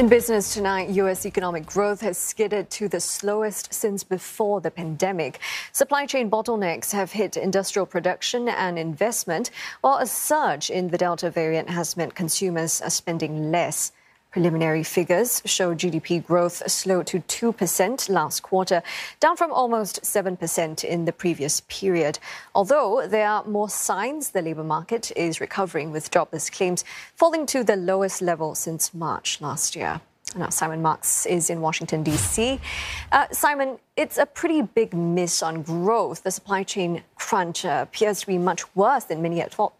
In business tonight, U.S. economic growth has skidded to the slowest since before the pandemic. Supply chain bottlenecks have hit industrial production and investment, while a surge in the Delta variant has meant consumers are spending less. Preliminary figures show GDP growth slowed to 2% last quarter, down from almost 7% in the previous period. Although there are more signs the labour market is recovering, with jobless claims falling to the lowest level since March last year. Now, Simon Marks is in Washington, D.C. Uh, Simon, it's a pretty big miss on growth. The supply chain crunch uh, appears to be much worse than many had thought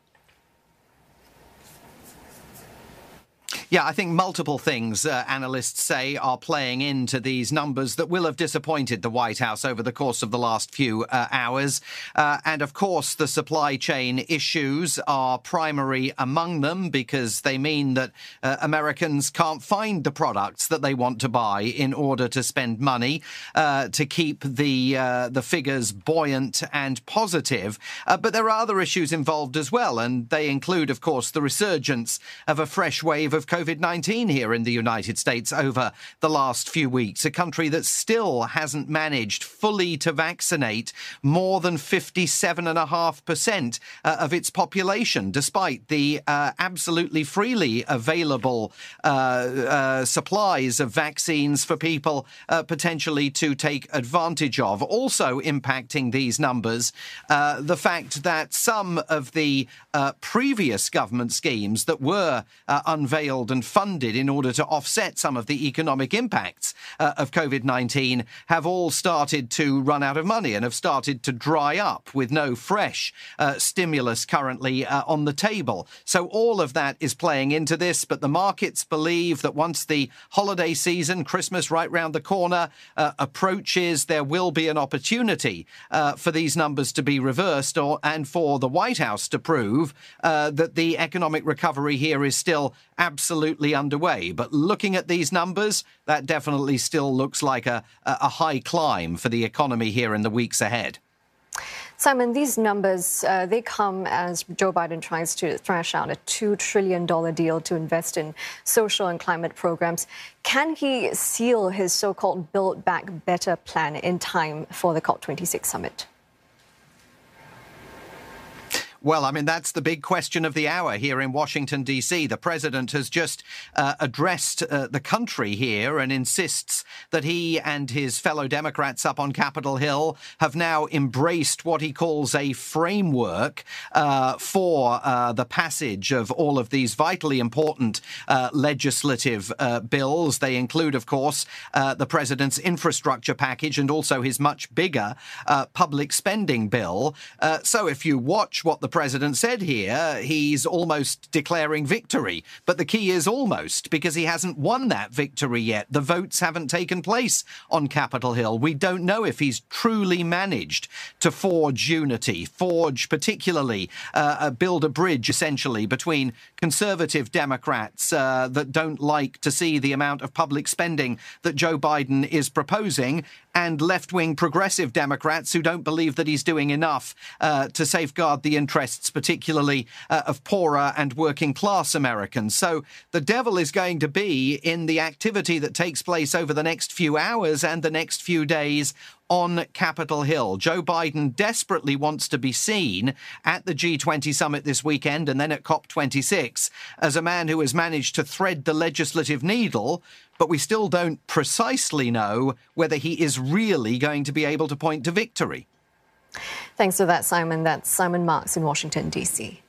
Yeah, I think multiple things uh, analysts say are playing into these numbers that will have disappointed the White House over the course of the last few uh, hours. Uh, and of course, the supply chain issues are primary among them because they mean that uh, Americans can't find the products that they want to buy in order to spend money uh, to keep the uh, the figures buoyant and positive. but there are other issues involved as well, and they include, of course, the resurgence of a fresh wave of COVID COVID 19 here in the United States over the last few weeks, a country that still hasn't managed fully to vaccinate more than 57.5% uh, of its population, despite the uh, absolutely freely available uh, uh supplies of vaccines for people uh, potentially to take advantage of. Also impacting these numbers, uh, the fact that some of the previous government schemes that were unveiled and funded in order to offset some of the economic impacts uh, of COVID 19 have all started to run out of money and have started to dry up with no fresh uh, stimulus currently uh, on the table. So all of that is playing into this, but the markets believe that once the holiday season, Christmas right round the corner, uh, approaches, there will be an opportunity uh, for these numbers to be reversed or, and for the White House to prove uh, that the economic recovery here is still absolutely absolutely underway. But looking at these numbers, that definitely still looks like a, a high climb for the economy here in the weeks ahead. Simon, these numbers, uh, they come as Joe Biden tries to thrash out a $2 trillion deal to invest in social and climate programs. Can he seal his so-called Build Back Better plan in time for the COP26 summit? Well, I mean, that's the big question of the hour here in Washington, D.C. The president has just uh, addressed uh, the country here and insists that he and his fellow Democrats up on Capitol Hill have now embraced what he calls a framework uh, for uh, the passage of all of these vitally important uh, legislative uh, bills. They include, of course, the president's infrastructure package and also his much bigger public spending bill. so if you watch what the president said here, he's almost declaring victory. But the key is almost, because he hasn't won that victory yet. The votes haven't taken place on Capitol Hill. We don't know if he's truly managed to forge unity, forge particularly, uh build a bridge essentially between conservative Democrats uh, that don't like to see the amount of public spending that Joe Biden is proposing and left wing progressive Democrats who don't believe that he's doing enough uh, to safeguard the interests, particularly uh, of poorer and working class Americans. So the devil is going to be in the activity that takes place over the next few hours and the next few days on Capitol Hill. Joe Biden desperately wants to be seen at the G20 summit this weekend and then at COP26 as a man who has managed to thread the legislative needle, but we still don't precisely know whether he is really going to be able to point to victory. Thanks for that, Simon. That's Simon Marks in Washington, D.C.